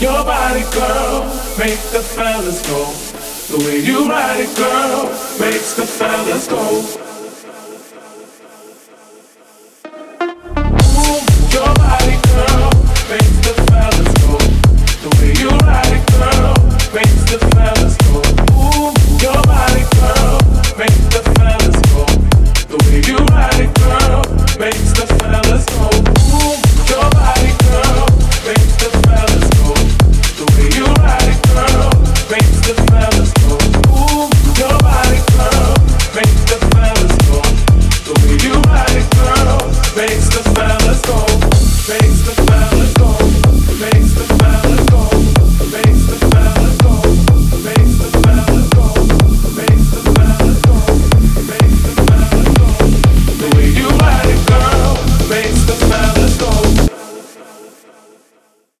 Your body, girl, make the fellas go. The way you ride it, girl, makes the fellas go.